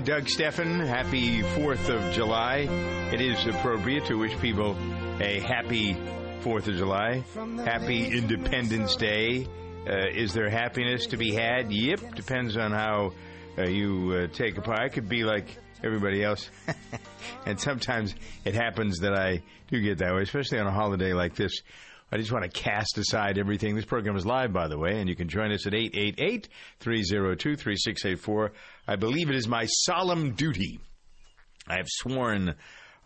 I'm Doug Stephan. Happy 4th of July. It is appropriate to wish people a happy 4th of July. Happy Independence Day. Uh, is there happiness to be had? Yep. Depends on how uh, you uh, take a part. I could be like everybody else. and sometimes it happens that I do get that way, especially on a holiday like this. I just want to cast aside everything. This program is live, by the way, and you can join us at 888 302 3684. I believe it is my solemn duty. I have sworn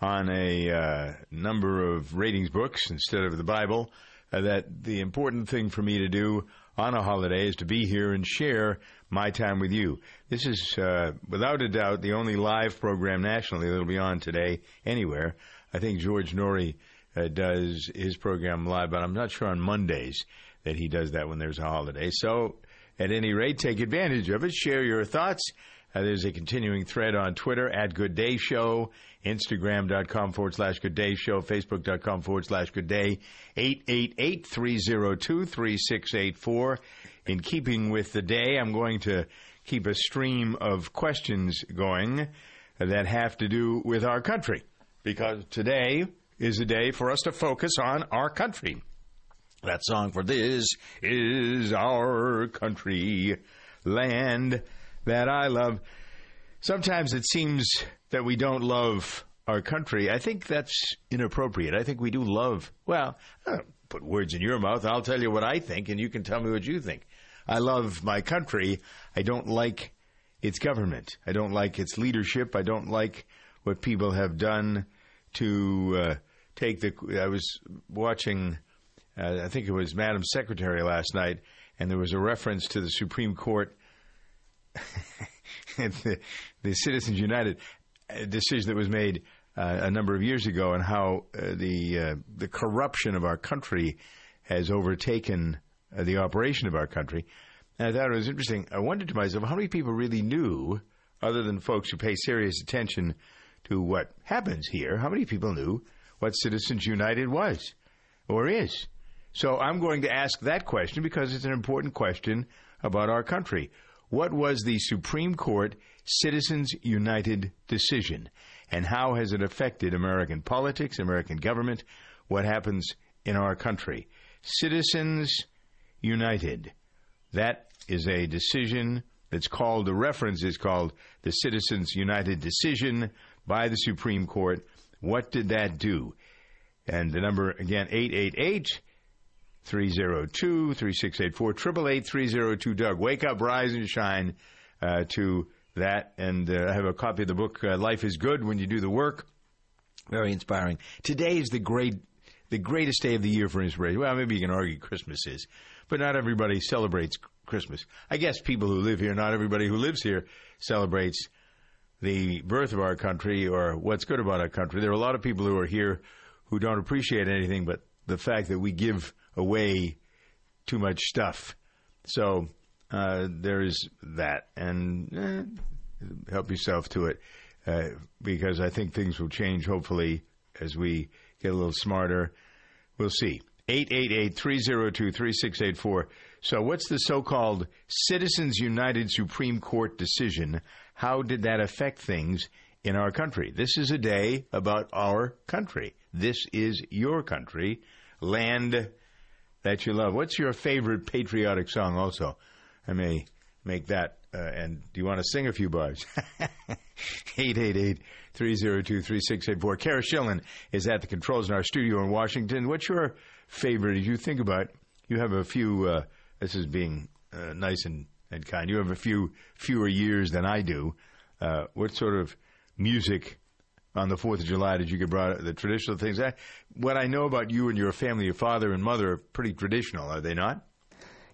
on a uh, number of ratings books instead of the Bible uh, that the important thing for me to do on a holiday is to be here and share my time with you. This is, uh, without a doubt, the only live program nationally that'll be on today anywhere. I think George Noory uh, does his program live, but I'm not sure on Mondays that he does that when there's a holiday. So, at any rate, take advantage of it. Share your thoughts. Uh, there's a continuing thread on Twitter at Good Day Show, Instagram.com forward slash Good Day Show, Facebook.com forward slash Good Day, 888 302 3684. In keeping with the day, I'm going to keep a stream of questions going that have to do with our country because today is a day for us to focus on our country. That song for this is our country, land that I love. Sometimes it seems that we don't love our country. I think that's inappropriate. I think we do love, well, put words in your mouth. I'll tell you what I think, and you can tell me what you think. I love my country. I don't like its government. I don't like its leadership. I don't like what people have done to uh, take the. I was watching, uh, I think it was Madam Secretary last night, and there was a reference to the Supreme Court, the, the Citizens United uh, decision that was made uh, a number of years ago, and how uh, the uh, the corruption of our country has overtaken uh, the operation of our country. And I thought it was interesting. I wondered to myself, how many people really knew, other than folks who pay serious attention to what happens here, how many people knew what Citizens United was or is? So I'm going to ask that question because it's an important question about our country. What was the Supreme Court Citizens United decision? And how has it affected American politics, American government, what happens in our country? Citizens United. That is a decision that's called, the reference is called the Citizens United decision by the Supreme Court. What did that do? And the number, again, 888 302 3684 888 Doug. Wake up, rise, and shine uh, to that. And uh, I have a copy of the book, uh, Life is Good When You Do the Work. Very inspiring. Today is the great, the greatest day of the year for inspiration. Well, maybe you can argue Christmas is, but not everybody celebrates Christmas. I guess people who live here, not everybody who lives here celebrates the birth of our country or what's good about our country. There are a lot of people who are here who don't appreciate anything but the fact that we give away too much stuff. So uh, there is that, and eh, help yourself to it uh, because I think things will change. Hopefully, as we get a little smarter, we'll see. 888-302-3684. So what's the so-called Citizens United Supreme Court decision? How did that affect things in our country? This is a day about our country. This is your country, land that you love. What's your favorite patriotic song also? I may make that. Uh, and do you want to sing a few bars? 888-302-3684. Kara Schillen is at the controls in our studio in Washington. What's your favorite as you think about you have a few uh, this is being uh, nice and, and kind you have a few fewer years than i do uh, what sort of music on the Fourth of July did you get brought the traditional things? I, what I know about you and your family, your father and mother, are pretty traditional, are they not?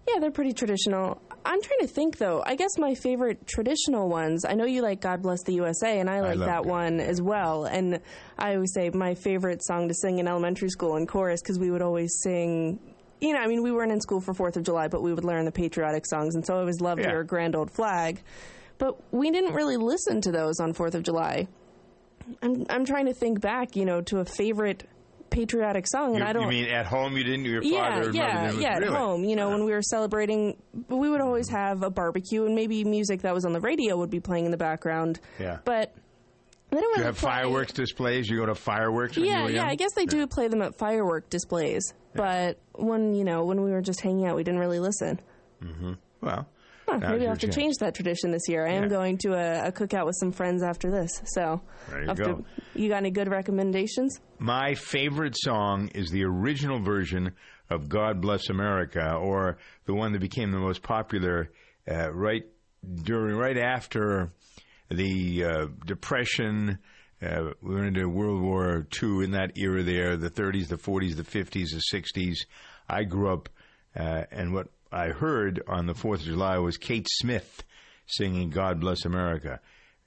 Yeah, they're pretty traditional. I'm trying to think though. I guess my favorite traditional ones. I know you like "God Bless the USA," and I like love that God. one as well. And I always say my favorite song to sing in elementary school in chorus because we would always sing. You know, I mean, we weren't in school for Fourth of July, but we would learn the patriotic songs, and so I always loved Yeah. your grand old flag. But we didn't really listen to those on Fourth of July. I'm I'm trying to think back, you know, to a favorite patriotic song, and You, I don't. you mean at home you didn't? Your yeah, father yeah, didn't? yeah. Really? At home, you know, when we were celebrating, we would always have a barbecue, and maybe music that was on the radio would be playing in the background. Yeah. But they don't you have play- fireworks displays? You go to fireworks? Yeah, yeah. I guess they do play them at firework displays. But when you know when we were just hanging out, we didn't really listen. Well, Huh, now's maybe I'll have to chance. change that tradition this year. I am Yeah. going to a, a cookout with some friends after this. So, There you have go. you got any good recommendations? My favorite song is the original version of God Bless America, or the one that became the most popular uh, right during, right after the uh, Depression. Uh, we went into World War II in that era there, the 30s, the 40s, the 50s, the 60s. I grew up, uh, and what I heard on the 4th of July was Kate Smith singing God Bless America.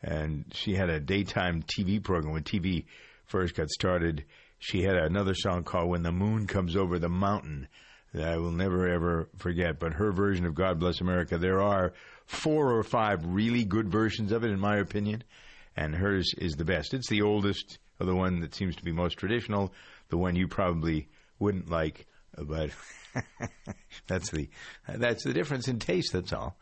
And she had a daytime TV program when TV first got started. She had another song called When the Moon Comes Over the Mountain that I will never ever forget. But her version of God Bless America, there are four or five really good versions of it, in my opinion, and hers is the best. It's the oldest, or the one that seems to be most traditional, the one you probably wouldn't like, but that's the that's the difference in taste. That's all.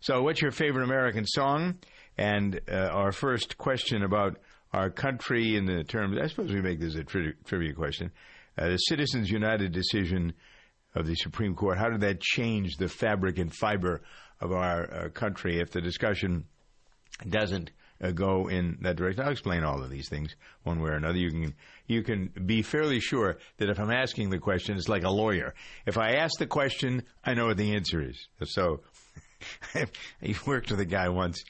So, what's your favorite American song? And uh, our first question about our country in the terms, I suppose we make this a tri- trivia question. Uh, the Citizens United decision of the Supreme Court, how did that change the fabric and fiber of our uh, country if the discussion doesn't uh, go in that direction. I'll explain all of these things one way or another. You can you can be fairly sure that if I'm asking the question, it's like a lawyer. If I ask the question, I know what the answer is. So I worked with a guy once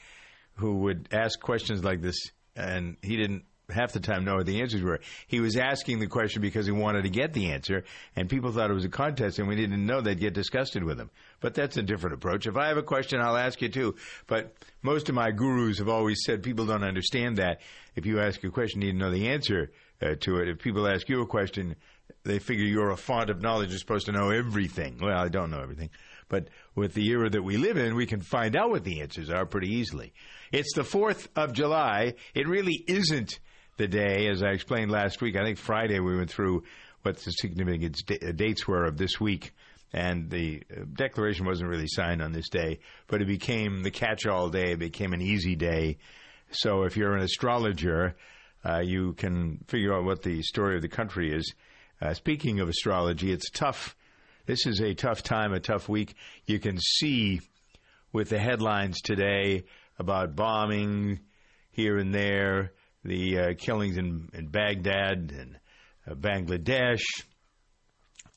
who would ask questions like this, and he didn't half the time know what the answers were. He was asking the question because he wanted to get the answer, and people thought it was a contest, and we didn't know they'd get disgusted with him. But that's a different approach. If I have a question, I'll ask you too. But most of my gurus have always said people don't understand that. If you ask a question, you need to know the answer uh, to it. If people ask you a question, they figure you're a font of knowledge, you're supposed to know everything. Well, I don't know everything. But with the era that we live in, we can find out what the answers are pretty easily. It's the 4th of July. It really isn't the day, as I explained last week. I think Friday we went through what the significant da- dates were of this week. And the uh, declaration wasn't really signed on this day, but it became the catch all day. It became an easy day. So if you're an astrologer, uh, you can figure out what the story of the country is. Uh, speaking of astrology, it's tough. This is a tough time, a tough week. You can see with the headlines today about bombing here and there, the uh, killings in, in Baghdad and uh, Bangladesh,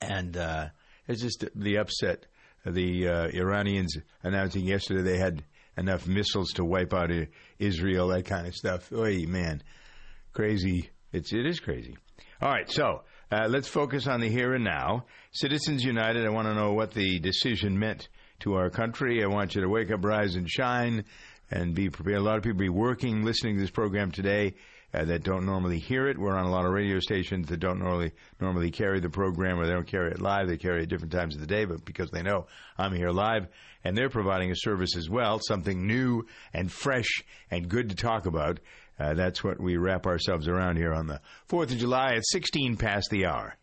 and uh, it's just the upset. The uh, Iranians announcing yesterday they had enough missiles to wipe out Israel, that kind of stuff. Oy, man, crazy. It's it is crazy. All right, so uh, let's focus on the here and now. Citizens United. I want to know what the decision meant to our country. I want you to wake up, rise, and shine, and be prepared. A lot of people be working, listening to this program today. Uh, that don't normally hear it. We're on a lot of radio stations that don't normally normally carry the program, or they don't carry it live. They carry it different times of the day, but because they know I'm here live, and they're providing a service as well, something new and fresh and good to talk about. Uh, that's what we wrap ourselves around here on the 4th of July at 16 past the hour.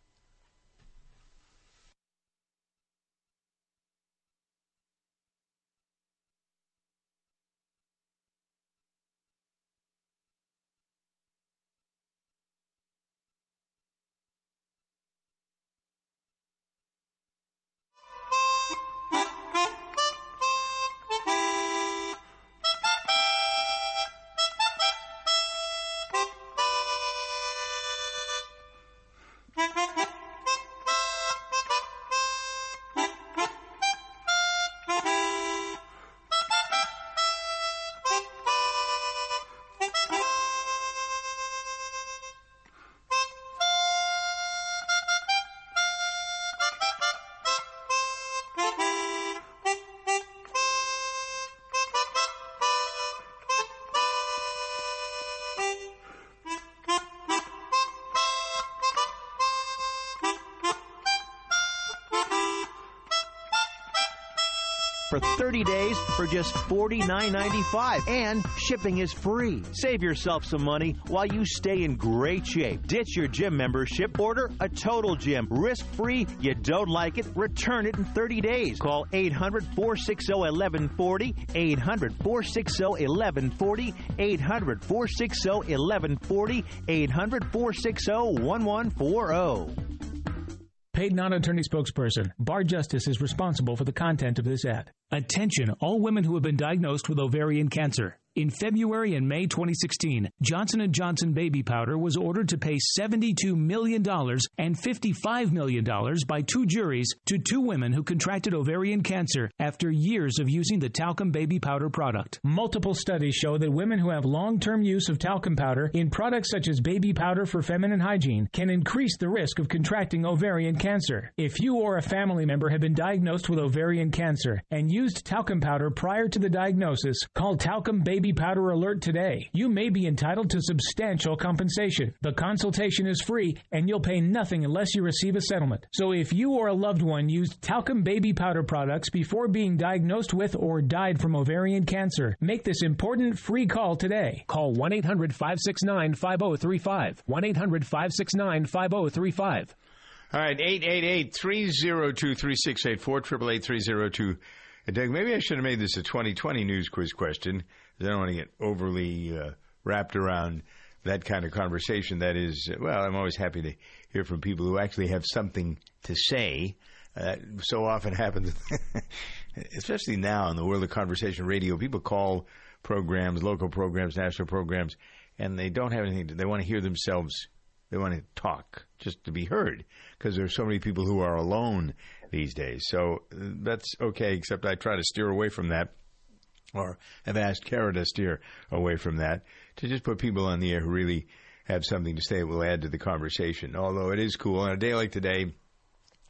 For 30 days for just $49.95 and shipping is free. Save yourself some money while you stay in great shape. Ditch your gym membership, order a total gym. Risk free. You don't like it, return it in 30 days. Call 800 460 1140. 800 460 1140. 800 460 1140. 800 460 1140. Paid non attorney spokesperson. Bar Justice is responsible for the content of this ad. Attention, all women who have been diagnosed with ovarian cancer. In February and May 2016, Johnson & Johnson baby powder was ordered to pay $72 million and $55 million by two juries to two women who contracted ovarian cancer after years of using the talcum baby powder product. Multiple studies show that women who have long-term use of talcum powder in products such as baby powder for feminine hygiene can increase the risk of contracting ovarian cancer. If you or a family member have been diagnosed with ovarian cancer and used talcum powder prior to the diagnosis, call Talcum Baby Powder Alert today. You may be entitled to substantial compensation. The consultation is free and you'll pay nothing unless you receive a settlement. So if you or a loved one used talcum baby powder products before being diagnosed with or died from ovarian cancer, make this important free call today. Call 1 800 569 5035. 1 800 569 5035. All right, 888-302-3684, 888-302. Doug, maybe I should have made this a 2020 news quiz question. I don't want to get overly uh, wrapped around that kind of conversation. That is, well, I'm always happy to hear from people who actually have something to say. Uh, so often happens, especially now in the world of conversation radio. People call programs, local programs, national programs, and they don't have anything. To, they want to hear themselves. They want to talk just to be heard because there's so many people who are alone these days. So uh, that's okay. Except I try to steer away from that or have asked Kara to steer away from that to just put people on the air who really have something to say that will add to the conversation. Although it is cool on a day like today,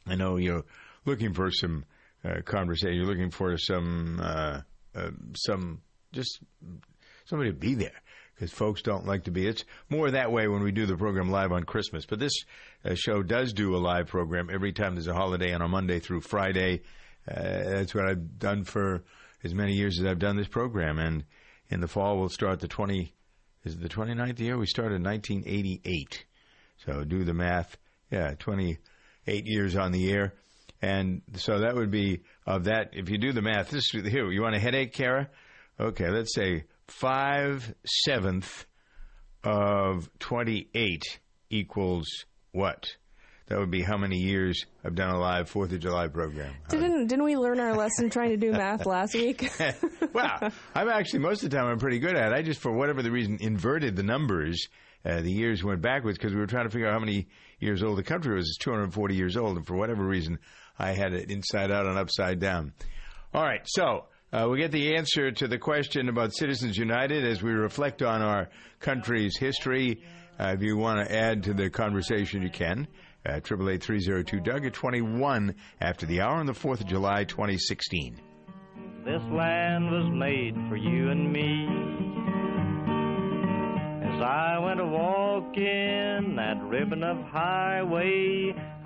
I know you're looking for some uh, conversation. You're looking for some uh, uh, some just somebody to be there because folks don't like to be. It's more that way when we do the program live on Christmas. But this uh, show does do a live program every time there's a holiday on a Monday through Friday. Uh, that's what I've done for as many years as I've done this program. And in the fall, we'll start the 20, is the 29th year? We started in 1988. So do the math. Yeah, 28 years on the air. And so that would be of that. If you do the math, this is here. You want a headache, Kara? Okay, let's say five seventh of 28 equals what? That would be how many years I've done a live Fourth of July program. Didn't didn't we learn our lesson trying to do math last week? well, I'm actually most of the time I'm pretty good at it. I just, for whatever the reason, inverted the numbers. Uh, the years went backwards because we were trying to figure out how many years old the country was. It's 240 years old, and for whatever reason, I had it inside out and upside down. All right, so uh, we get the answer to the question about Citizens United as we reflect on our country's history. Uh, if you want to add to the conversation, you can. Zero two Doug at twenty one after the hour on the Fourth of July, twenty sixteen. This land was made for you and me. As I went a walking that ribbon of highway,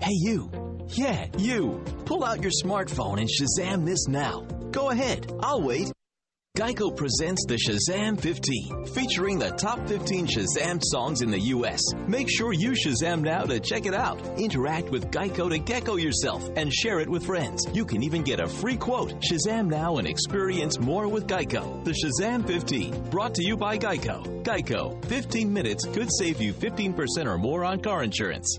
Hey, you. Yeah, you. Pull out your smartphone and Shazam this now. Go ahead. I'll wait. Geico presents the Shazam 15, featuring the top 15 Shazam songs in the U.S. Make sure you Shazam now to check it out. Interact with Geico to gecko yourself and share it with friends. You can even get a free quote. Shazam now and experience more with Geico. The Shazam 15, brought to you by Geico. Geico, 15 minutes could save you 15% or more on car insurance.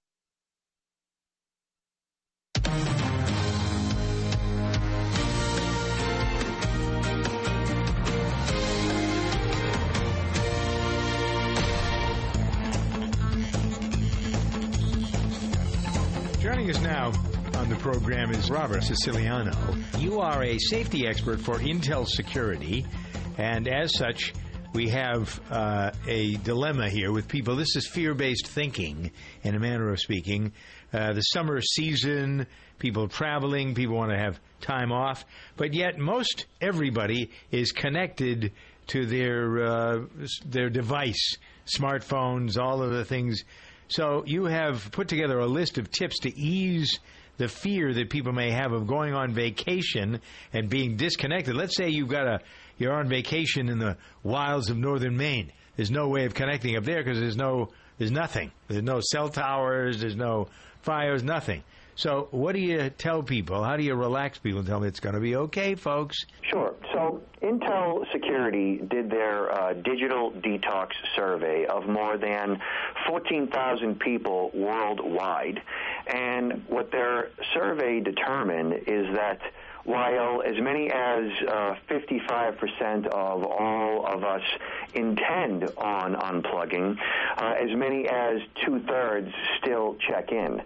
Joining us now on the program is Robert Siciliano. You are a safety expert for Intel Security, and as such, we have uh, a dilemma here with people. This is fear based thinking, in a manner of speaking. Uh, the summer season, people traveling, people want to have time off, but yet most everybody is connected to their uh, their device, smartphones, all of the things. So you have put together a list of tips to ease the fear that people may have of going on vacation and being disconnected. Let's say you've got a you're on vacation in the wilds of northern Maine. There's no way of connecting up there because there's no there's nothing. There's no cell towers. There's no fires. Nothing. So what do you tell people? How do you relax people and tell them it's going to be okay, folks? Sure. So Intel Security did their uh, digital detox survey of more than 14,000 people worldwide. And what their survey determined is that while as many as uh, 55% of all of us intend on unplugging, uh, as many as two thirds still check in.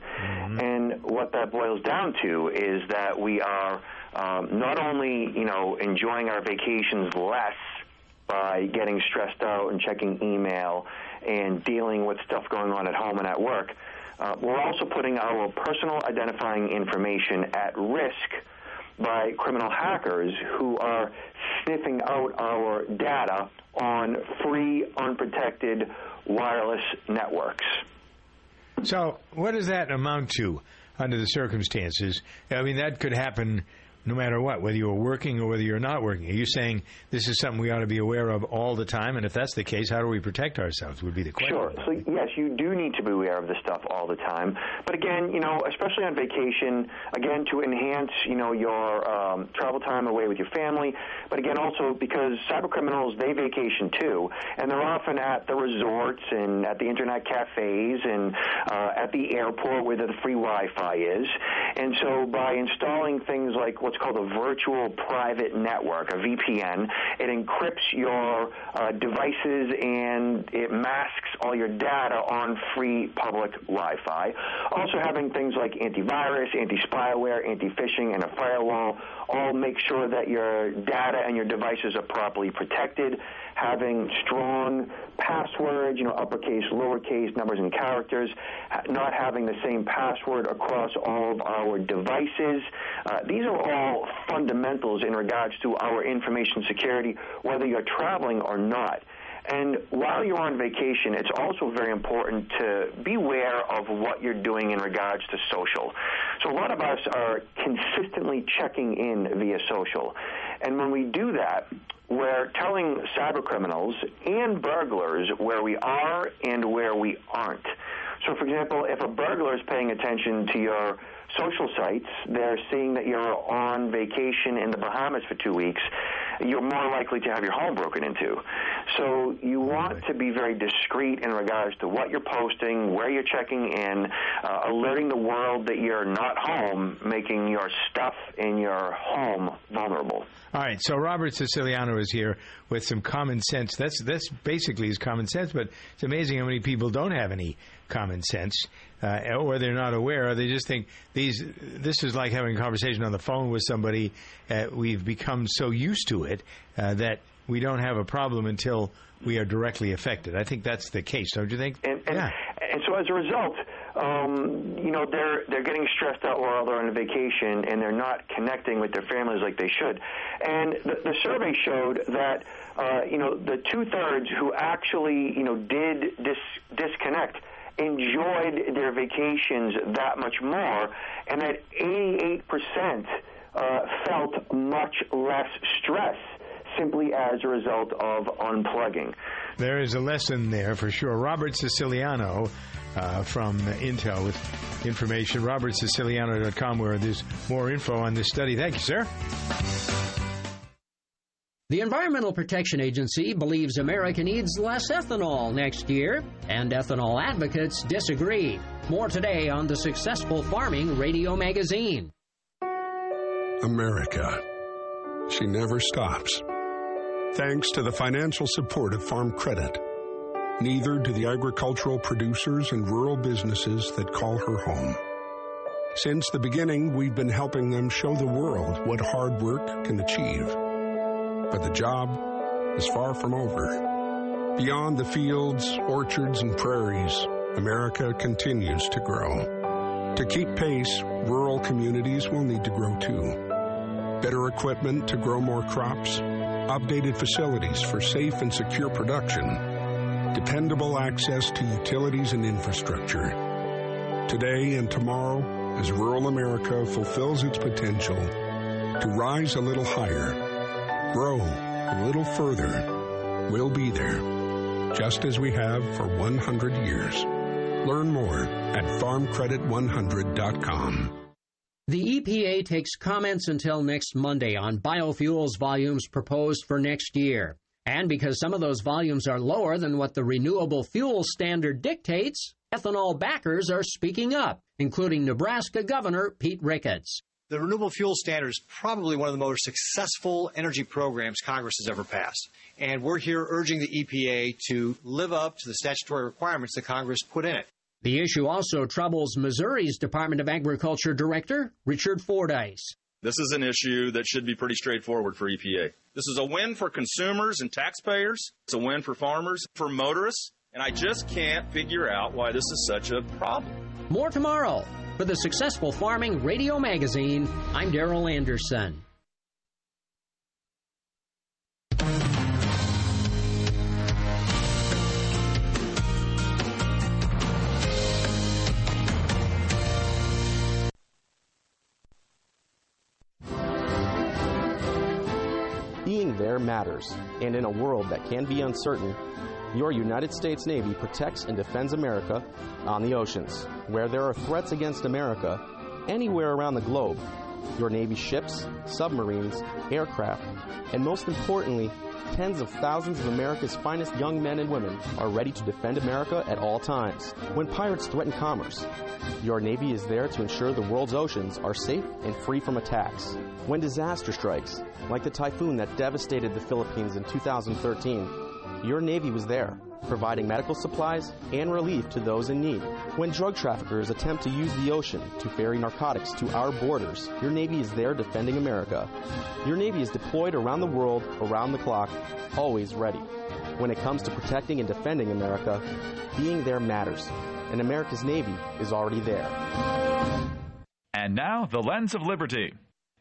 And what that boils down to is that we are um, not only, you know, enjoying our vacations less by getting stressed out and checking email and dealing with stuff going on at home and at work, uh, we're also putting our personal identifying information at risk by criminal hackers who are sniffing out our data on free, unprotected wireless networks. So, what does that amount to under the circumstances? I mean, that could happen no matter what, whether you're working or whether you're not working. Are you saying this is something we ought to be aware of all the time? And if that's the case, how do we protect ourselves? Would be the question. Sure. So yes, you do need to be aware of this stuff all the time. But again, you know, especially on vacation, again to enhance, you know, your um, travel time away with your family. But again, also because cyber criminals they vacation too, and they're often at the resorts and at the internet cafes and uh, at the airport where the free Wi-Fi is. And so by installing things like what's called a virtual private network, a VPN, it encrypts your uh, devices and it masks all your data on free public Wi-Fi. Also having things like antivirus, anti-spyware, anti-phishing, and a firewall all make sure that your data and your devices are properly protected. Having strong passwords, you know, uppercase, lowercase, numbers and characters, not having the same password across all of our devices. Uh, these are all fundamentals in regards to our information security, whether you're traveling or not. And while you're on vacation, it's also very important to be aware of what you're doing in regards to social. So a lot of us are consistently checking in via social. And when we do that, we're telling cyber criminals and burglars where we are and where we aren't. So, for example, if a burglar is paying attention to your social sites, they're seeing that you're on vacation in the Bahamas for two weeks, you're more likely to have your home broken into. So you want to be very discreet in regards to what you're posting, where you're checking in, uh, alerting the world that you're not home, making your stuff in your home vulnerable. All right, so Robert Siciliano is here with some common sense. That's that's basically his common sense, but it's amazing how many people don't have any common sense, uh, or they're not aware, or they just think these. This is like having a conversation on the phone with somebody. Uh, we've become so used to it uh, that we don't have a problem until we are directly affected. I think that's the case, don't you think? And, and, and so as a result, um, you know, they're they're getting stressed out while they're on a vacation, and they're not connecting with their families like they should. And the, the survey showed that uh, you know the two thirds who actually you know did dis- disconnect enjoyed their vacations that much more, and that 88 percent uh, felt much less stress simply as a result of unplugging. There is a lesson there for sure. Robert Siciliano uh, from Intel with information. RobertSiciliano.com, where there's more info on this study. Thank you, sir. The Environmental Protection Agency believes America needs less ethanol next year, and ethanol advocates disagree. More today on the Successful Farming Radio Magazine. America. She never stops. Thanks to the financial support of Farm Credit. Neither do the agricultural producers and rural businesses that call her home. Since the beginning, we've been helping them show the world what hard work can achieve. But the job is far from over. Beyond the fields, orchards, and prairies, America continues to grow. To keep pace, rural communities will need to grow too. Better equipment to grow more crops, updated facilities for safe and secure production, dependable access to utilities and infrastructure. Today and tomorrow, as rural America fulfills its potential to rise a little higher, grow a little further, we'll be there, just as we have for 100 years. Learn more at farmcredit100.com. The EPA takes comments until next Monday on biofuels volumes proposed for next year. And because some of those volumes are lower than what the renewable fuel standard dictates, ethanol backers are speaking up, including Nebraska Governor Pete Ricketts. The renewable fuel standard is probably one of the most successful energy programs Congress has ever passed. And we're here urging the EPA to live up to the statutory requirements that Congress put in it. The issue also troubles Missouri's Department of Agriculture Director, Richard Fordyce. This is an issue that should be pretty straightforward for EPA. This is a win for consumers and taxpayers. It's a win for farmers, for motorists, and I just can't figure out why this is such a problem. More tomorrow. For the Successful Farming Radio Magazine, I'm Daryl Anderson. Being there matters, and in a world that can be uncertain, your United States Navy protects and defends America on the oceans. Where there are threats against America, anywhere around the globe, your Navy ships, submarines, aircraft, and most importantly, tens of thousands of America's finest young men and women are ready to defend America at all times. When pirates threaten commerce, your Navy is there to ensure the world's oceans are safe and free from attacks. When disaster strikes, like the typhoon that devastated the Philippines in 2013, your Navy was there, providing medical supplies and relief to those in need. When drug traffickers attempt to use the ocean to ferry narcotics to our borders, your Navy is there defending America. Your Navy is deployed around the world, around the clock, always ready. When it comes to protecting and defending America, being there matters, and America's Navy is already there. And now, the lens of liberty.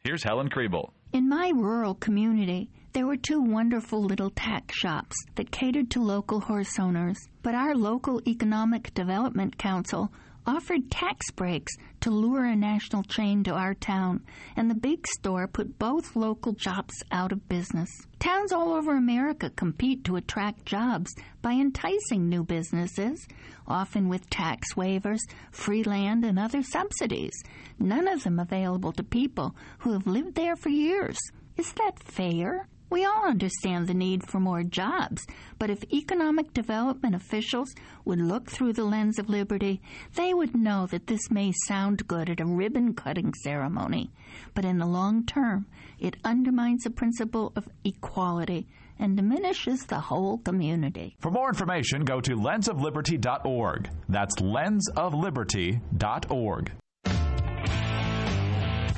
Here's Helen Krieble. In my rural community, there were two wonderful little tack shops that catered to local horse owners, but our local Economic Development Council offered tax breaks to lure a national chain to our town, and the big store put both local shops out of business. Towns all over America compete to attract jobs by enticing new businesses, often with tax waivers, free land, and other subsidies, none of them available to people who have lived there for years. Is that fair? We all understand the need for more jobs, but if economic development officials would look through the lens of liberty, they would know that this may sound good at a ribbon cutting ceremony, but in the long term, it undermines the principle of equality and diminishes the whole community. For more information, go to lensofliberty.org. That's lensofliberty.org.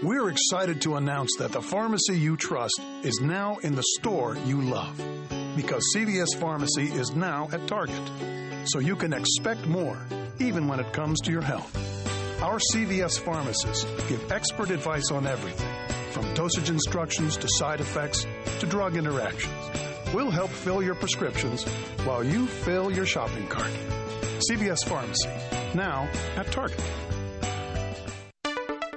We're excited to announce that the pharmacy you trust is now in the store you love. Because CVS Pharmacy is now at Target. So you can expect more, even when it comes to your health. Our CVS pharmacists give expert advice on everything, from dosage instructions to side effects to drug interactions. We'll help fill your prescriptions while you fill your shopping cart. CVS Pharmacy, now at Target.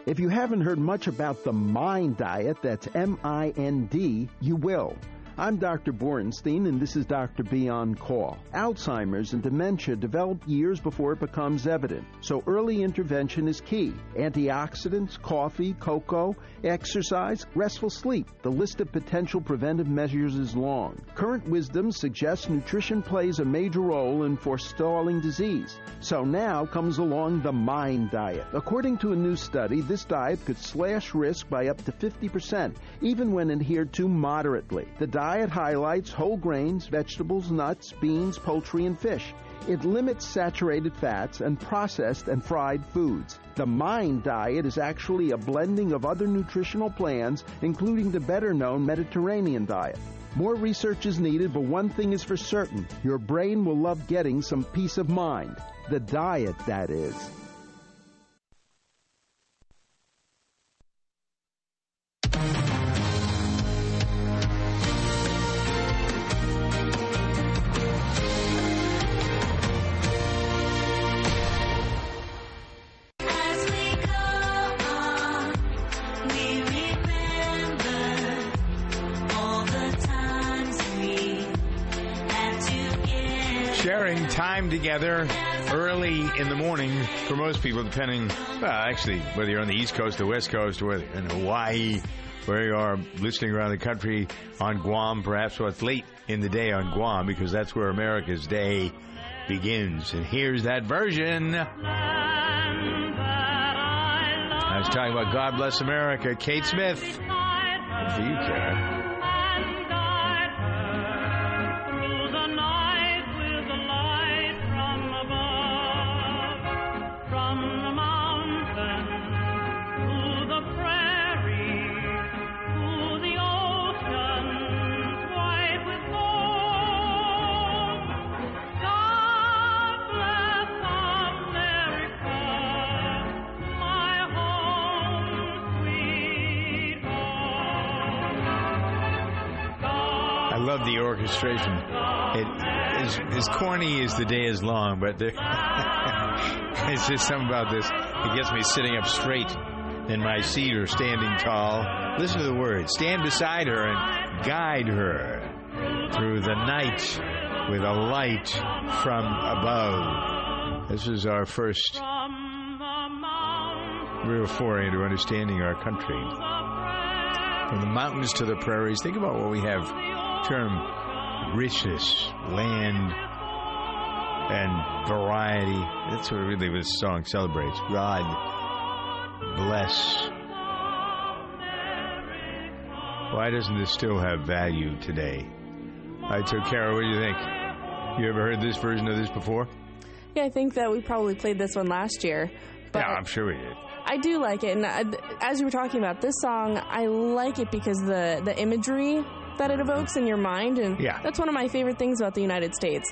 If you haven't heard much about the MIND diet, that's M I N D, you will. I'm Dr. Borenstein, and this is Dr. B on Call. Alzheimer's and dementia develop years before it becomes evident, so early intervention is key. Antioxidants, coffee, cocoa, exercise, restful sleep. The list of potential preventive measures is long. Current wisdom suggests nutrition plays a major role in forestalling disease. So now comes along the MIND diet. According to a new study, this diet could slash risk by up to 50%, even when adhered to moderately. The diet highlights whole grains, vegetables, nuts, beans, poultry, and fish. It limits saturated fats and processed and fried foods. The MIND diet is actually a blending of other nutritional plans, including the better known Mediterranean diet. More research is needed, but one thing is for certain your brain will love getting some peace of mind. The diet, that is. Sharing time together early in the morning for most people, depending, well, actually, whether you're on the East Coast or West Coast or in Hawaii, where you are listening around the country on Guam, perhaps well, it's late in the day on Guam because that's where America's Day begins. And here's that version. I was talking about God Bless America, Kate Smith. For you, Kara. Orchestration. It is as corny as the day is long, but there, it's just something about this. It gets me sitting up straight in my seat or standing tall. Listen to the words. Stand beside her and guide her through the night with a light from above. This is our first real foray into understanding our country. From the mountains to the prairies, think about what we have term richness, land, and variety. That's what really this song celebrates. God bless. Why doesn't this still have value today? All right, so Kara, what do you think? You ever heard this version of this before? Yeah, I think that we probably played this one last year. But yeah, I'm sure we did. I do like it, and uh, I, as you were talking about this song, I like it because the the imagery that it evokes in your mind, and Yeah. that's one of my favorite things about the United States,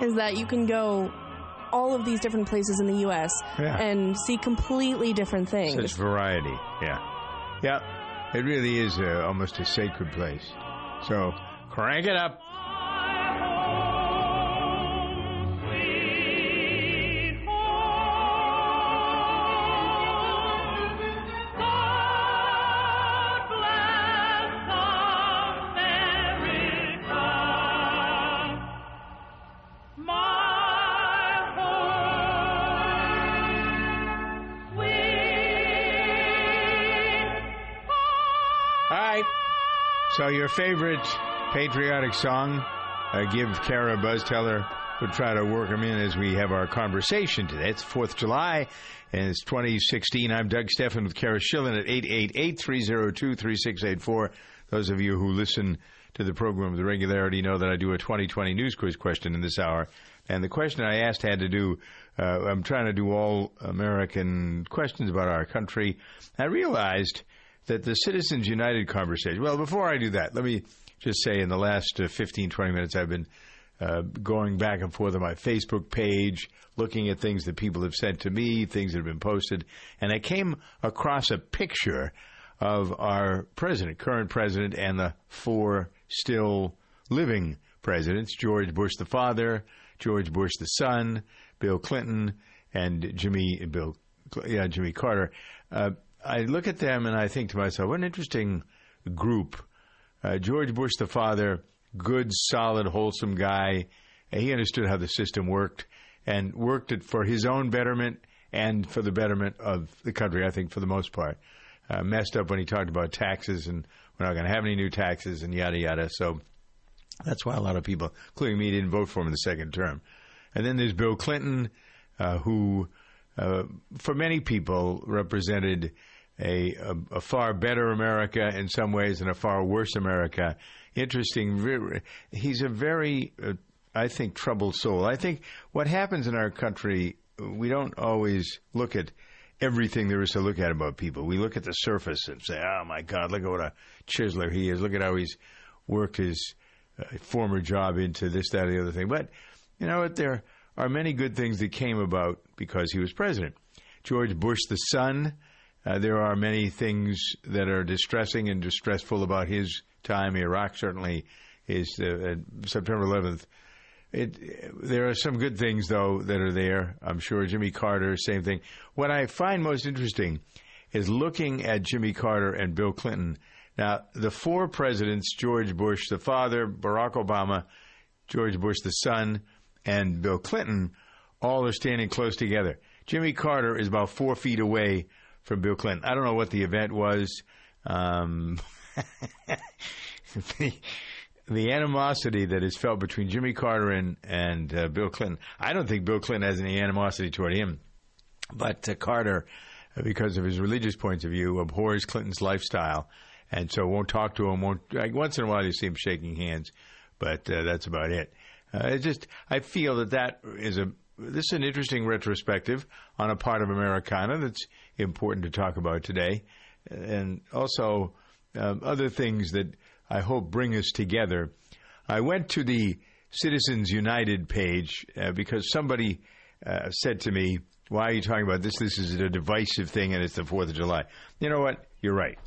is that you can go all of these different places in the U.S. Yeah. and see completely different things. Such variety. Yeah. Yeah. It really is uh, almost a sacred place. So crank it up. So your favorite patriotic song? Uh, give Kara a buzz. Tell her we'll try to work them in as we have our conversation today. It's Fourth of July, and it's 2016. I'm Doug Stephan with Kara Schillen at 888-302-3684. Those of you who listen to the program with regularity know that I do a 2020 news quiz question in this hour. And the question I asked had to do, uh, I'm trying to do all American questions about our country. I realized that the Citizens United conversation, well, before I do that, let me just say in the last uh, 15, 20 minutes, I've been uh, going back and forth on my Facebook page, looking at things that people have sent to me, things that have been posted, and I came across a picture of our president, current president, and the four still living presidents George Bush the father, George Bush the son, Bill Clinton, and Jimmy Bill, yeah, Jimmy Carter. Uh, I look at them and I think to myself, what an interesting group. Uh, George Bush the father, good, solid, wholesome guy. He understood how the system worked and worked it for his own betterment and for the betterment of the country. I think for the most part, uh, messed up when he talked about taxes and we're not going to have any new taxes and yada yada. So that's why a lot of people, including me, didn't vote for him in the second term. And then there's Bill Clinton, uh, who, uh, for many people, represented a, a, a, far better America in some ways and a far worse America. Interesting. He's a very, uh, I think, troubled soul. I think what happens in our country, we don't always look at everything there is to look at about people. We look at the surface and say, "Oh my God, look at what a chiseler he is! Look at how he's worked his uh, former job into this, that, or the other thing." But you know what? There are many good things that came about because he was president. George Bush the son. Uh, there are many things that are distressing and distressful about his time. In Iraq certainly is uh, September 11th. It, there are some good things though that are there. I'm sure Jimmy Carter, same thing. What I find most interesting is looking at Jimmy Carter and Bill Clinton. Now, the four presidents, George Bush the father, Barack Obama, George Bush the son, and Bill Clinton, all are standing close together. Jimmy Carter is about four feet away from Bill Clinton. I don't know what the event was. Um, the, the, animosity that is felt between Jimmy Carter and and uh, Bill Clinton. I don't think Bill Clinton has any animosity toward him, but uh, Carter, uh, because of his religious points of view, abhors Clinton's lifestyle, and so won't talk to him. Won't like, once in a while you see him shaking hands, but uh, that's about it. Uh, it just I feel that that is a this is an interesting retrospective on a part of Americana that's important to talk about today, and also um, other things that I hope bring us together. I went to the Citizens United page uh, because somebody uh, said to me, "Why are you talking about this? This is a divisive thing, and it's the Fourth of July." You know what? You're right.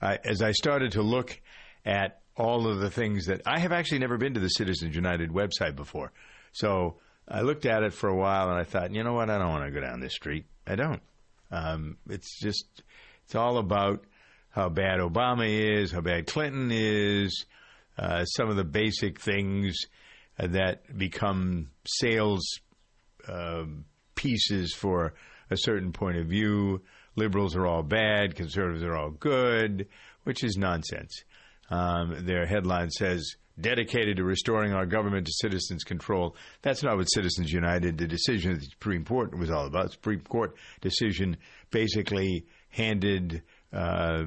as I started to look at all of the things that I have actually never been to the Citizens United website before, so I looked at it for a while and I thought, you know what? I don't want to go down this street. I don't. Um, it's just, it's all about how bad Obama is, how bad Clinton is, uh, some of the basic things that become sales uh, pieces for a certain point of view. Liberals are all bad, conservatives are all good, which is nonsense. Um, their headline says, dedicated to restoring our government to citizens' control. That's not what Citizens United, the decision of the Supreme Court was all about. The Supreme Court decision basically handed uh,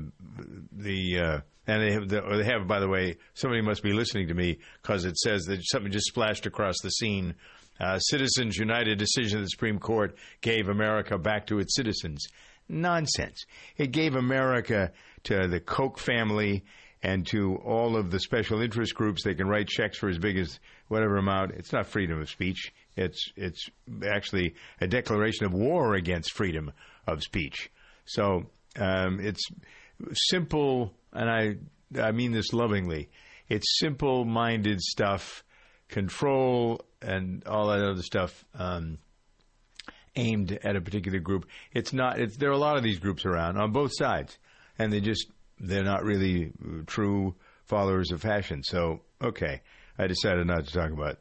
the. Uh, and they have, the, they have, by the way, somebody must be listening to me because it says that something just splashed across the scene. Uh, Citizens United decision of the Supreme Court gave America back to its citizens. Nonsense. It gave America to the Koch family and to all of the special interest groups. They can write checks for as big as whatever amount. It's not freedom of speech. It's it's actually a declaration of war against freedom of speech. So um, it's simple, and I I mean this lovingly. It's simple-minded stuff, control, and all that other stuff. Um, aimed at a particular group. It's not. It's, there are a lot of these groups around on both sides, and they just they're not really true followers of fashion. So, okay, I decided not to talk about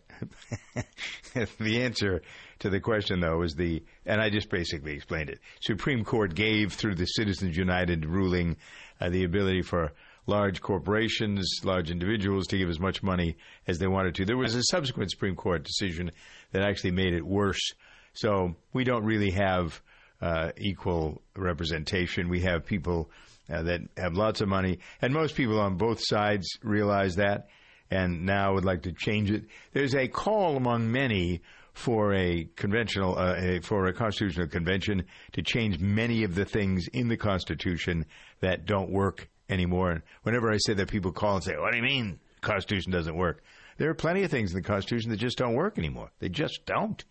the answer to the question, though, is the, and I just basically explained it. Supreme Court gave through the Citizens United ruling uh, the ability for large corporations, large individuals to give as much money as they wanted to. There was a subsequent Supreme Court decision that actually made it worse. So we don't really have uh, equal representation. We have people uh, that have lots of money, and most people on both sides realize that, and now would like to change it. There's a call among many for a conventional, uh, a, for a constitutional convention to change many of the things in the Constitution that don't work anymore. And whenever I say that, people call and say, "What do you mean Constitution doesn't work?" There are plenty of things in the Constitution that just don't work anymore. They just don't.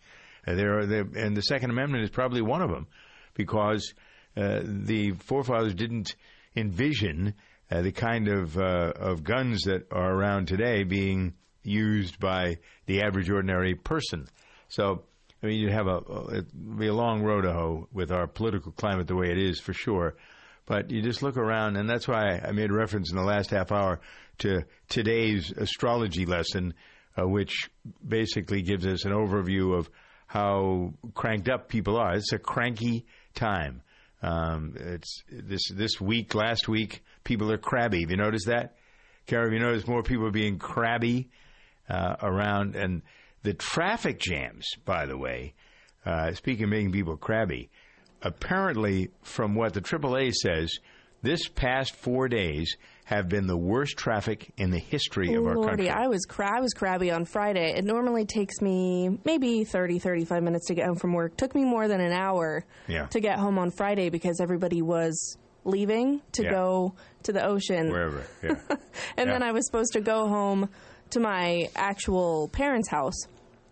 Uh, there are, and the Second Amendment is probably one of them, because the forefathers didn't envision uh, the kind of uh, of guns that are around today being used by the average ordinary person. So, I mean, you'd have a it'd be a long road to hoe with our political climate the way it is for sure. But you just look around, and that's why I made reference in the last half hour to today's astrology lesson, uh, which basically gives us an overview of how cranked up people are. It's a cranky time. Um, it's this this week, last week, people are crabby. Have you noticed that? Kara, have you noticed more people are being crabby uh, around? And the traffic jams, by the way, uh, speaking of making people crabby, apparently, from what the AAA says, this past four days have been the worst traffic in the history of our Lordy, country. I was cra- I was crabby on Friday. It normally takes me maybe 30, 35 minutes to get home from work. Took me more than an hour Yeah. to get home on Friday because everybody was leaving to Yeah. go to the ocean. Wherever, yeah. and then I was supposed to go home to my actual parents' house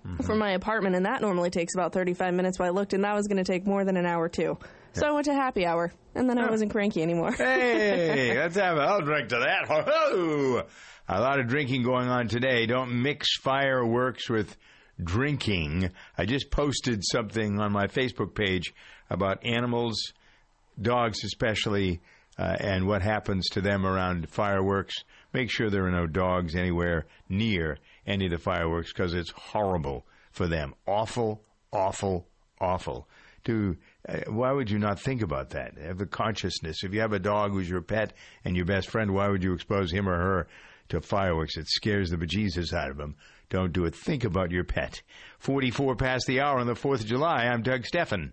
Mm-hmm. from my apartment, and that normally takes about 35 minutes. But I looked, and that was going to take more than an hour, too. So I went to happy hour, and then I wasn't cranky anymore. Hey, let's have a, I'll drink to that. A lot of drinking going on today. Don't mix fireworks with drinking. I just posted something on my Facebook page about animals, dogs especially, uh, and what happens to them around fireworks. Make sure there are no dogs anywhere near any of the fireworks because it's horrible for them. Awful, awful, awful. To Uh, why would you not think about that? Have the consciousness. If you have a dog who's your pet and your best friend, why would you expose him or her to fireworks? It scares the bejesus out of them. Don't do it. Think about your pet. Forty-four past the hour on the Fourth of July. I'm Doug Stephan.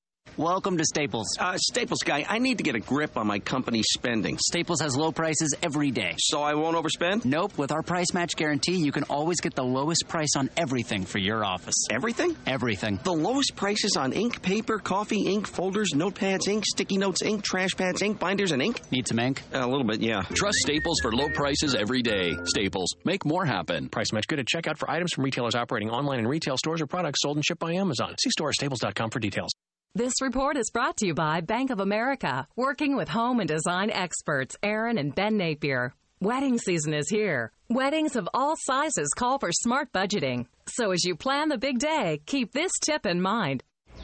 Welcome to Staples. Uh, Staples guy, I need to get a grip on my company's spending. Staples has low prices every day. So I won't overspend? Nope. With our price match guarantee, you can always get the lowest price on everything for your office. Everything? Everything. The lowest prices on ink, paper, coffee, ink, folders, notepads, ink, sticky notes, ink, trash pads, ink, binders, and ink? Need some ink? a little bit, yeah. Trust Staples for low prices every day. Staples. Make more happen. Price match good at checkout for items from retailers operating online in retail stores or products sold and shipped by Amazon. See store or staples.com for details. This report is brought to you by Bank of America, working with home and design experts Erin and Ben Napier. Wedding season is here. Weddings of all sizes call for smart budgeting. So as you plan the big day, keep this tip in mind.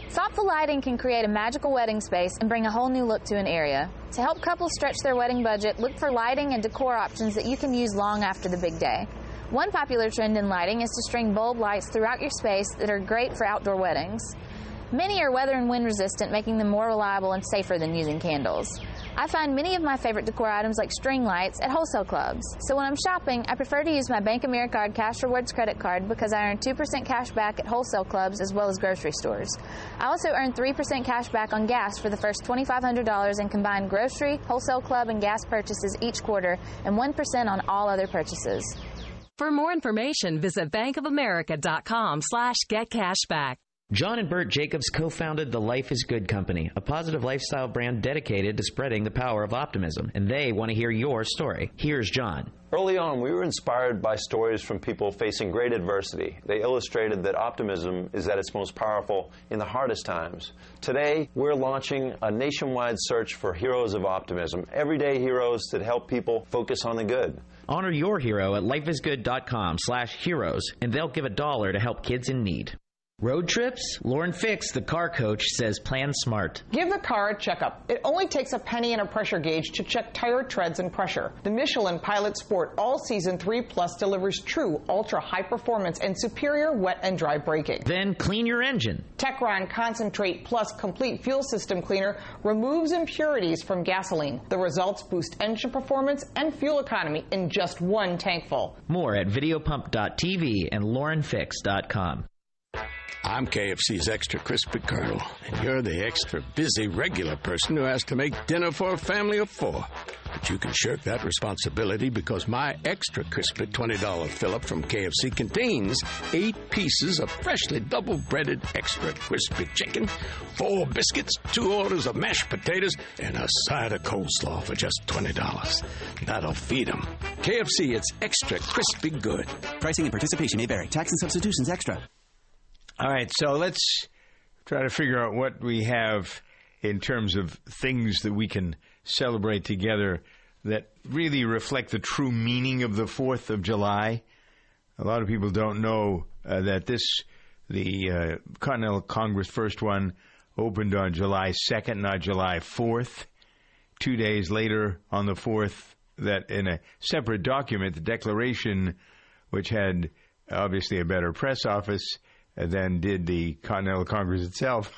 Thoughtful lighting can create a magical wedding space and bring a whole new look to an area. To help couples stretch their wedding budget, look for lighting and decor options that you can use long after the big day. One popular trend in lighting is to string bulb lights throughout your space that are great for outdoor weddings. Many are weather and wind resistant, making them more reliable and safer than using candles. I find many of my favorite decor items like string lights at wholesale clubs. So when I'm shopping, I prefer to use my BankAmericard Cash Rewards credit card because I earn 2% cash back at wholesale clubs as well as grocery stores. I also earn 3% cash back on gas for the first $2,500 in combined grocery, wholesale club, and gas purchases each quarter, and 1% on all other purchases. For more information, visit bankofamerica.com slash getcashback. John and Bert Jacobs co founded the Life is Good Company, a positive lifestyle brand dedicated to spreading the power of optimism, and they want to hear your story. Here's John. Early on, we were inspired by stories from people facing great adversity. They illustrated that optimism is at its most powerful in the hardest times. Today, we're launching a nationwide search for heroes of optimism, everyday heroes that help people focus on the good. Honor your hero at lifeisgood.com slash heroes, and they'll give a dollar to help kids in need. Road trips? Lauren Fix, the car coach, says plan smart. Give the car a checkup. It only takes a penny and a pressure gauge to check tire treads and pressure. The Michelin Pilot Sport All Season 3 Plus delivers true ultra high performance and superior wet and dry braking. Then clean your engine. Techron Concentrate Plus Complete Fuel System Cleaner removes impurities from gasoline. The results boost engine performance and fuel economy in just one tankful. More at videopump.tv and laurenfix.com. I'm KFC's extra crispy colonel, and you're the extra busy regular person who has to make dinner for a family of four. But you can shirk that responsibility because my extra crispy $20 fill up from KFC contains eight pieces of freshly double breaded extra crispy chicken, four biscuits, two orders of mashed potatoes, and a side of coleslaw for just $20. That'll feed 'em. KFC, it's extra crispy good. Pricing and participation may vary. Tax and substitutions extra. All right, so let's try to figure out what we have in terms of things that we can celebrate together that really reflect the true meaning of the 4th of July. A lot of people don't know uh, that this, the uh, Continental Congress first one, opened on July 2nd, not July 4th. Two days later, on the 4th, that in a separate document, the Declaration, which had obviously a better press office, than did the Continental Congress itself,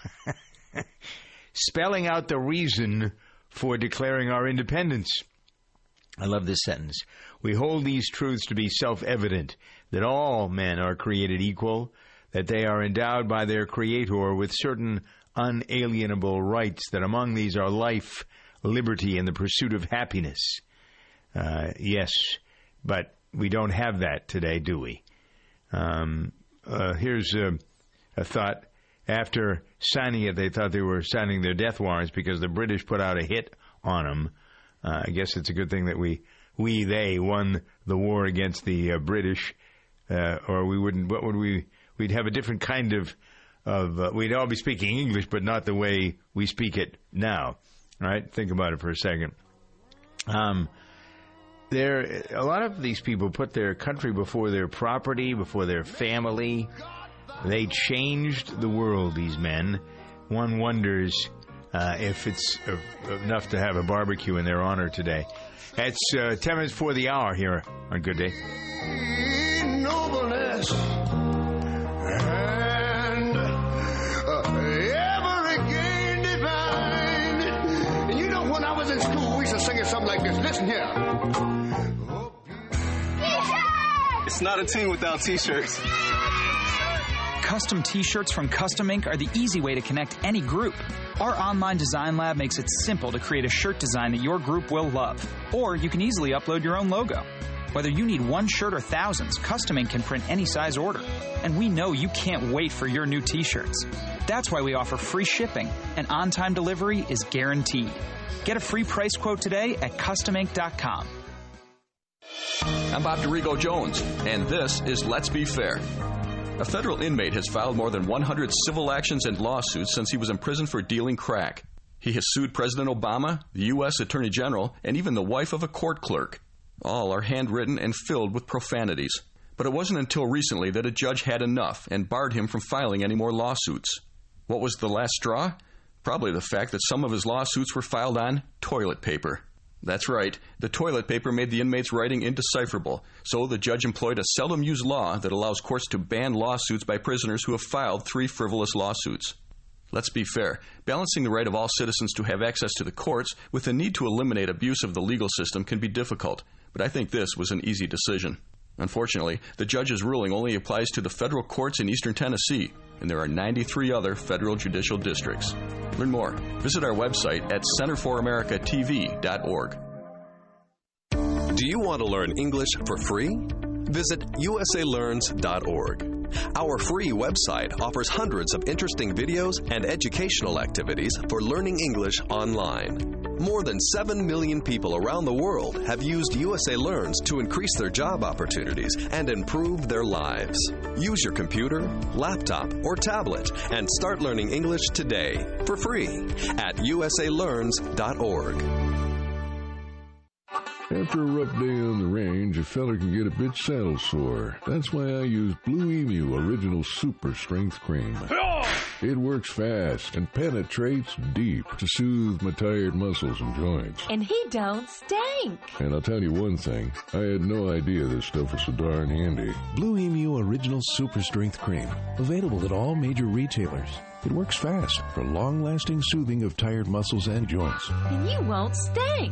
spelling out the reason for declaring our independence. I love this sentence. We hold these truths to be self evident that all men are created equal, that they are endowed by their Creator with certain unalienable rights, that among these are life, liberty, and the pursuit of happiness. Uh, yes, but we don't have that today, do we? Um, uh, here's a, a, thought. After signing it, they thought they were signing their death warrants because the British put out a hit on them. Uh, I guess it's a good thing that we, we, they won the war against the uh, British, uh, or we wouldn't. What would we? We'd have a different kind of, of. Uh, we'd all be speaking English, but not the way we speak it now. All right, think about it for a second. Um, there a lot of these people put their country before their property, before their family. They changed the world. These men. One wonders uh, if it's uh, enough to have a barbecue in their honor today. It's uh, ten minutes for the hour here on Good Day. Used to sing it something like this. Listen here. It's not a team without t-shirts. Custom t-shirts from Custom Ink are the easy way to connect any group. Our online design lab makes it simple to create a shirt design that your group will love. Or you can easily upload your own logo. Whether you need one shirt or thousands, Custom Ink can print any size order. And we know you can't wait for your new t-shirts. That's why we offer free shipping, and on-time delivery is guaranteed. Get a free price quote today at customink.com. I'm Bob Dorigo Jones, and this is Let's Be Fair. A federal inmate has filed more than 100 civil actions and lawsuits since he was imprisoned for dealing crack. He has sued President Obama, the U.S. Attorney General, and even the wife of a court clerk. All are handwritten and filled with profanities. But it wasn't until recently that a judge had enough and barred him from filing any more lawsuits. What was the last straw? Probably the fact that some of his lawsuits were filed on toilet paper. That's right. The toilet paper made the inmate's writing indecipherable, so the judge employed a seldom used law that allows courts to ban lawsuits by prisoners who have filed three frivolous lawsuits. Let's be fair. Balancing the right of all citizens to have access to the courts with the need to eliminate abuse of the legal system can be difficult, but I think this was an easy decision. Unfortunately, the judge's ruling only applies to the federal courts in eastern Tennessee, and there are 93 other federal judicial districts. Learn more. Visit our website at centerforamericatv.org. Do you want to learn English for free? Visit usalearns.org. Our free website offers hundreds of interesting videos and educational activities for learning English online. More than 7 million people around the world have used USA Learns to increase their job opportunities and improve their lives. Use your computer, laptop, or tablet and start learning English today for free at usalearns.org. After a rough day on the range, a fella can get a bit saddle sore. That's why I use Blue Emu Original Super Strength Cream. It works fast and penetrates deep to soothe my tired muscles and joints. And he don't stink. And I'll tell you one thing, I had no idea this stuff was so darn handy. Blue Emu Original Super Strength Cream. Available at all major retailers. It works fast for long lasting soothing of tired muscles and joints. And you won't stink.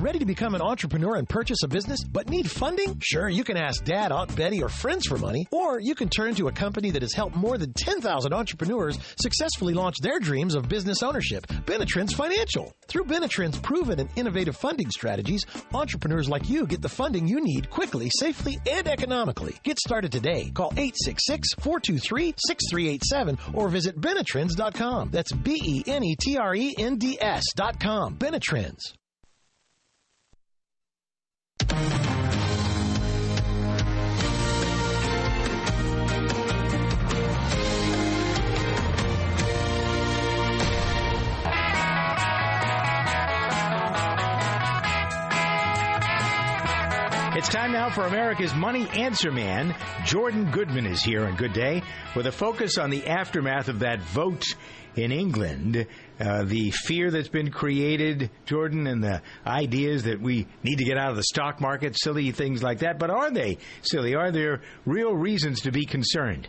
Ready to become an entrepreneur and purchase a business, but need funding? Sure, you can ask Dad, Aunt Betty, or friends for money, or you can turn to a company that has helped more than 10,000 entrepreneurs successfully launch their dreams of business ownership, Benetrends Financial. Through Benetrends' proven and innovative funding strategies, entrepreneurs like you get the funding you need quickly, safely, and economically. Get started today. Call 866-423-6387 or visit Benetrends.com. That's B-E-N-E-T-R-E-N-D-S dot com. Benetrends. It's time now for America's Money Answer Man. Jordan Goodman is here on Good Day with a focus on the aftermath of that vote in England. Uh, the fear that's been created, Jordan, and the ideas that we need to get out of the stock market, silly things like that. But are they silly? Are there real reasons to be concerned?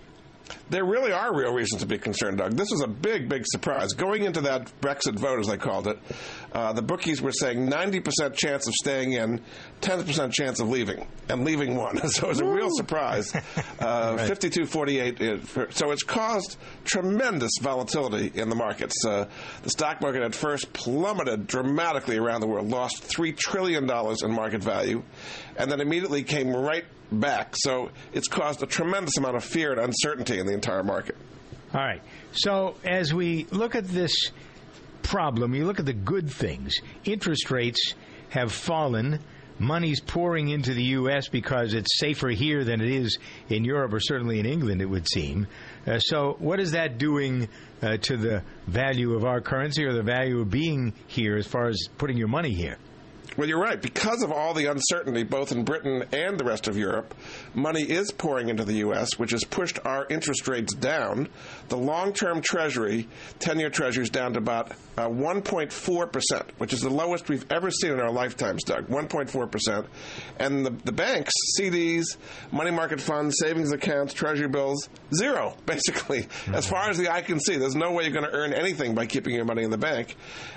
There really are real reasons to be concerned, Doug. This was a big, big surprise. Going into that Brexit vote, as they called it, uh, the bookies were saying 90% chance of staying in, 10% chance of leaving, and leaving won. So it was a real surprise. Uh, 52 48. So it's caused tremendous volatility in the markets. Uh, the stock market at first plummeted dramatically around the world, lost $3 trillion in market value, and then immediately came right back. So it's caused a tremendous amount of fear and uncertainty in the entire market. All right. So as we look at this problem, you look at the good things. Interest rates have fallen. Money's pouring into the U.S. because it's safer here than it is in Europe or certainly in England, it would seem. Uh, so, what is that doing uh, to the value of our currency or the value of being here as far as putting your money here? Well, you're right. Because of all the uncertainty, both in Britain and the rest of Europe, money is pouring into the U.S., which has pushed our interest rates down. The long term Treasury, 10 year Treasury, is down to about uh, 1.4%, which is the lowest we've ever seen in our lifetimes, Doug. 1.4%. And the, the banks, CDs, money market funds, savings accounts, Treasury bills, zero, basically. Mm-hmm. As far as the eye can see, there's no way you're going to earn anything by keeping your money in the bank.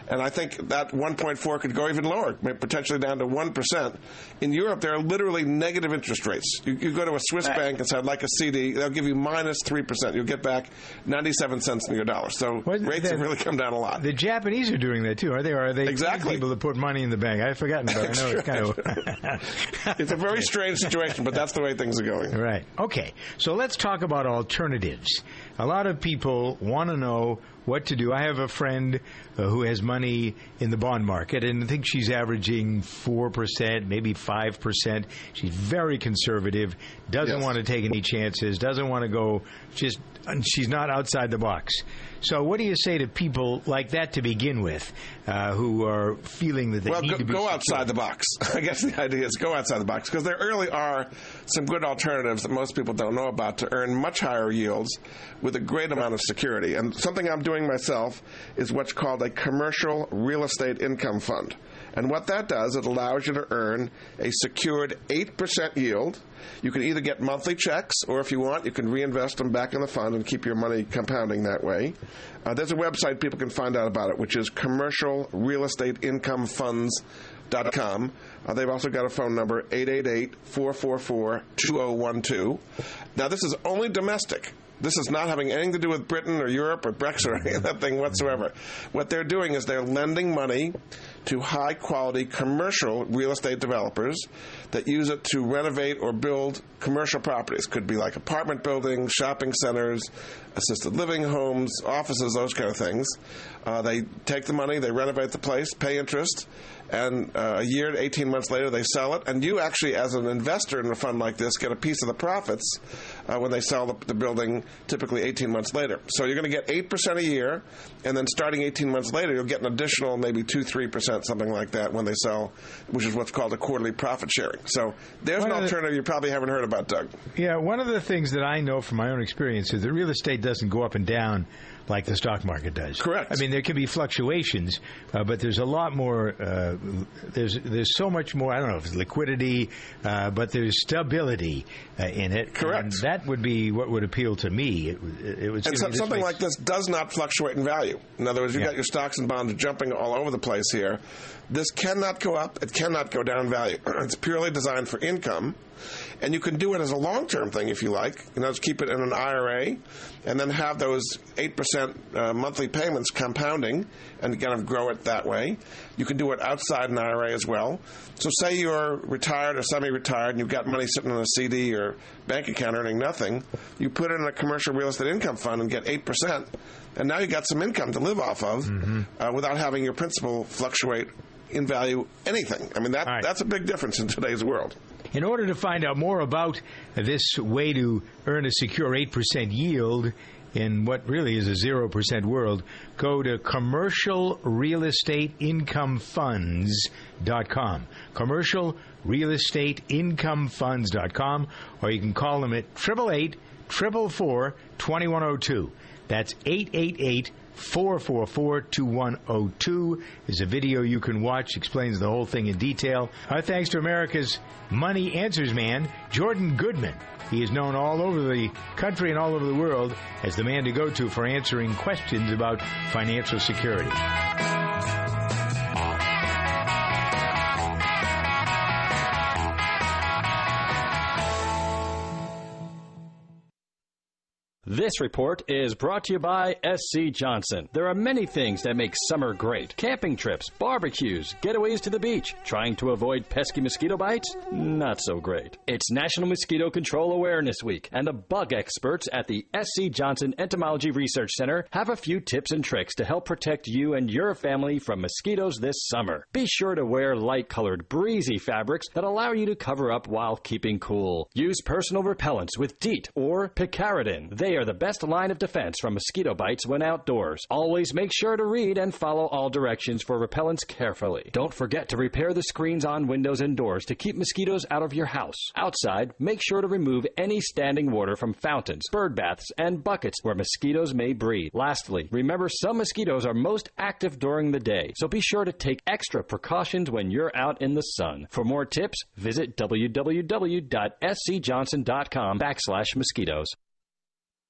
And I think that 1.4 could go even lower, potentially down to 1%. In Europe, there are literally negative interest rates. You, you go to a Swiss right. bank and say, I'd like a CD, they'll give you minus 3%. You'll get back 97 cents in your dollar. So well, rates the, have really come down a lot. The Japanese are doing that too, are they? Or are they exactly. people that put money in the bank? I've forgotten about. I know it's kind of. it's a very strange situation, but that's the way things are going. Right. Okay. So let's talk about alternatives. A lot of people want to know what to do. I have a friend uh, who has money in the bond market, and I think she's averaging 4%, maybe 5%. She's very conservative, doesn't yes. want to take any chances, doesn't want to go just, she's not outside the box. So, what do you say to people like that to begin with, uh, who are feeling that they well, need go, to be go outside the box? I guess the idea is go outside the box because there really are some good alternatives that most people don't know about to earn much higher yields with a great amount of security. And something I'm doing myself is what's called a commercial real estate income fund. And what that does, it allows you to earn a secured 8% yield. You can either get monthly checks, or if you want, you can reinvest them back in the fund and keep your money compounding that way. Uh, there's a website people can find out about it, which is commercial real estate income funds. Dot com. Uh, they've also got a phone number, 888-444-2012. Now, this is only domestic. This is not having anything to do with Britain or Europe or Brexit or any of that thing whatsoever. What they're doing is they're lending money to high quality commercial real estate developers that use it to renovate or build commercial properties. Could be like apartment buildings, shopping centers, assisted living homes, offices, those kind of things. Uh, they take the money, they renovate the place, pay interest, and uh, a year to 18 months later they sell it. And you actually, as an investor in a fund like this, get a piece of the profits uh, when they sell the, the, building, typically 18 months later. So you're going to get 8% a year, and then starting 18 months later, you'll get an additional maybe 2 3%, something like that, when they sell, which is what's called a quarterly profit sharing. So there's one an alternative the, you probably haven't heard about, Doug. Yeah, one of the things that I know from my own experience is that real estate doesn't go up and down like the stock market does. Correct. I mean, there can be fluctuations, uh, but there's a lot more. Uh, there's there's so much more. I don't know if it's liquidity, uh, but there's stability uh, in it. Correct. And that would be what would appeal to me. It, it would. And so, something like this does not fluctuate in value. In other words, you've yeah. got your stocks and bonds jumping all over the place here. This cannot go up. It cannot go down in value. it's purely designed for income and you can do it as a long-term thing if you like. You know, just keep it in an IRA, and then have those eight percent uh, monthly payments compounding, and kind of grow it that way. You can do it outside an IRA as well. So, say you're retired or semi-retired, and you've got money sitting in a CD or bank account earning nothing. You put it in a commercial real estate income fund and get eight percent, and now you have got some income to live off of mm-hmm. uh, without having your principal fluctuate in value anything. I mean that right. that's a big difference in today's world. In order to find out more about this way to earn a secure 8% yield in what really is a 0% world, go to commercialrealestateincomefunds.com. Commercialrealestateincomefunds.com, or you can call them at 888 444 2102. That's 888 444 2102 is a video you can watch, explains the whole thing in detail. Our thanks to America's Money Answers man, Jordan Goodman. He is known all over the country and all over the world as the man to go to for answering questions about financial security. This report is brought to you by SC Johnson. There are many things that make summer great camping trips, barbecues, getaways to the beach. Trying to avoid pesky mosquito bites? Not so great. It's National Mosquito Control Awareness Week, and the bug experts at the SC Johnson Entomology Research Center have a few tips and tricks to help protect you and your family from mosquitoes this summer. Be sure to wear light colored, breezy fabrics that allow you to cover up while keeping cool. Use personal repellents with DEET or picaridin. They are the best line of defense from mosquito bites when outdoors. Always make sure to read and follow all directions for repellents carefully. Don't forget to repair the screens on windows and doors to keep mosquitoes out of your house. Outside, make sure to remove any standing water from fountains, bird baths, and buckets where mosquitoes may breed. Lastly, remember some mosquitoes are most active during the day, so be sure to take extra precautions when you're out in the sun. For more tips, visit www.scjohnson.com backslash mosquitoes.